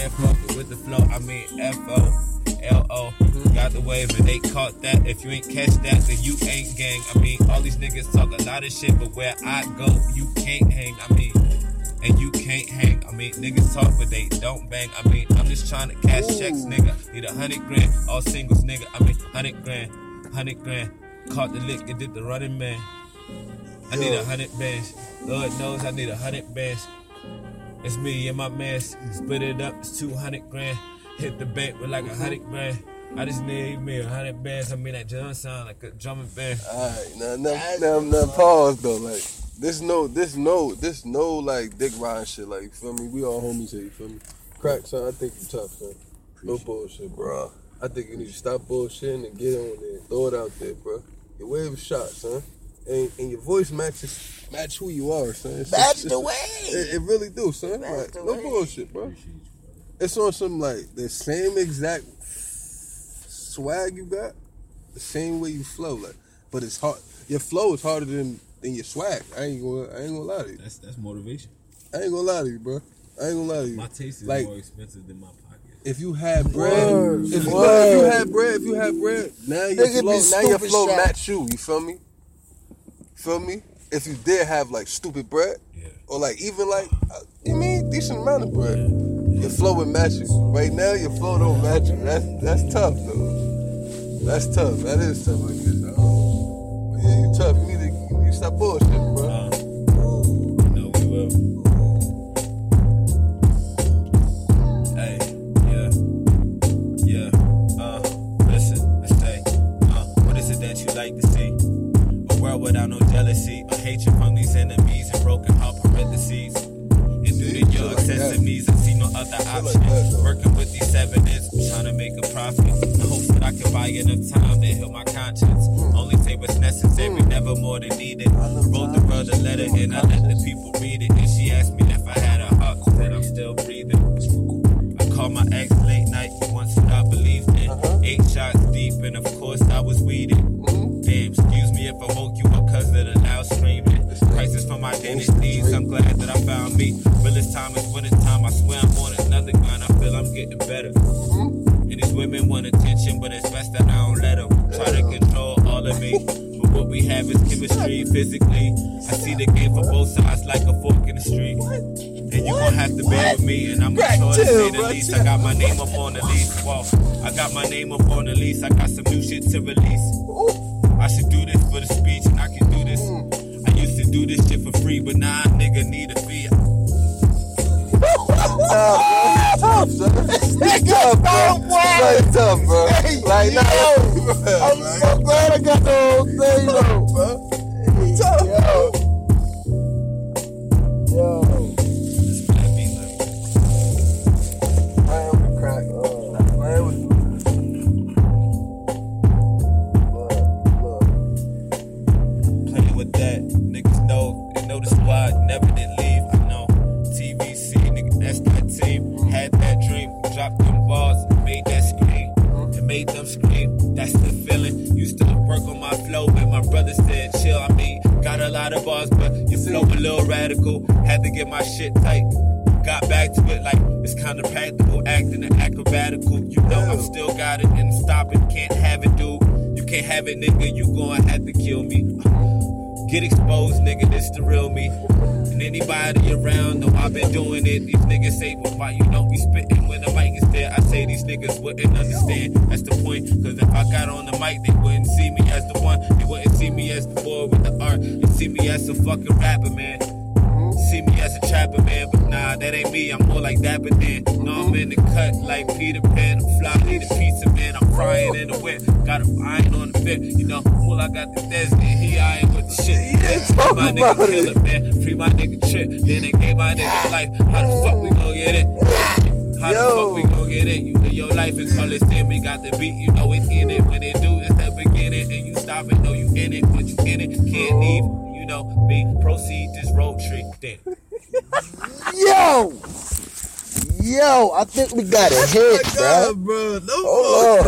can't fuck it with the flow. I mean F O. L O, got the wave and they caught that. If you ain't catch that, then you ain't gang. I mean, all these niggas talk a lot of shit, but where I go, you can't hang. I mean, and you can't hang. I mean, niggas talk, but they don't bang. I mean, I'm just trying to cash checks, nigga. Need a hundred grand, all singles, nigga. I mean, hundred grand, hundred grand. Caught the lick and did the running man. I need a hundred bands. Lord knows I need a hundred bands. It's me and my man. Split it up, it's 200 grand. Hit the bank with like a hundred grand. I just need me a hundred bands. I mean, that drum sound like a drumming band. Alright, now, now, now, now, pause though. Like, this no, this no, this no, like, dick riding shit. Like, you feel me? We all homies here, you feel me? Crack, son, I think you tough, son. No bullshit, bro. I think you need to stop bullshitting and get on there. Throw it out there, bro. Your wave is shot, son. And, and your voice matches match who you are, son. It's Match just- the way. It, it really do, son. Match Like, the no way. bullshit, bro. It's on some like the same exact swag you got, the same way you flow, like. But it's hard. Your flow is harder than than your swag. I ain't gonna. I ain't gonna lie to you. That's that's motivation. I ain't gonna lie to you, bro. I ain't gonna lie to you. My taste is Like- more expensive than my pocket. If you had bread, Word, if, you, word. if you had bread, if you had bread, now your Nigga flow, now your flow shot. match you. You feel me? Feel me? If you did have like stupid bread, Yeah. or like even like uh, you mean decent amount of bread, your flow would match you. Right now, your flow don't match you. That's that's tough though. That's tough. That is tough. I. But yeah, you tough. You need to, you need to stop bullshitting, bro. Without no jealousy or hatred from these enemies and broken heart parentheses. And your Shit like that. I see no other option. Working with these evidence, trying to make a profit. I hope that I can buy enough time to heal my conscience. Only say what's necessary, never more than needed. Wrote the brother letter and I let the people read it. And she asked me if I had a heart, that I'm still breathing. I called my ex late night once my identities, I'm glad that I found me. Realest time is winter time, I swear I'm on another grind, I feel I'm getting better. And these women want attention, but it's best that I don't let them try to control all of me. But what we have is chemistry, physically. I see the game for both sides like a fork in the street. And you gon' have to bear with me, and I'm mature to say the least. I got my name up on the lease. Whoa, I got my name up on the lease. I got some new shit to release. Tough, son. It's tough, bro. Like tough, bro. Like nah, I'm so glad I got the whole thing though. bro. Made them scream, that's the feeling. Used to work on my flow, but my brother said, chill. I mean, got a lot of bars, but your flow a little radical. Had to get my shit tight. Got back to it like it's kind of practical, acting and acrobatical. You know I'm still got it and stop it, can't have it, dude. You can't have it, nigga. You gonna have to kill me. Get exposed, nigga. This the real me. And anybody around know I've been doing it. These niggas say, well, why you don't be spitting when the mic is there? I say these niggas wouldn't understand. That's the point. Cause if I got on the mic, they wouldn't see me as the one. They wouldn't see me as the boy with the art. They see me as a fucking rapper, man. See me as a trapper, man, but nah, that ain't me. I'm more like Dapper Dan. No, I'm in the cut like Peter Pan. I'm fly, a pizza, frying in the whip. Got a iron on the bit. You know, all I got the desk, and he iron with the shit. Yeah, my about nigga it. killer, man. Free my nigga trip. Then they gave my nigga life. How the fuck we gon' get it? How the Yo. fuck we gon' get it? You live your life in colors, then we got the beat. You know it's in it. When it do, it's the beginning. And you stop it, know you in it. But you in it, can't oh. leave. You know me. Proceed this road trip. Then. yo, yo! I think we got a Oh hit, bro. Bro. No oh, Hold on.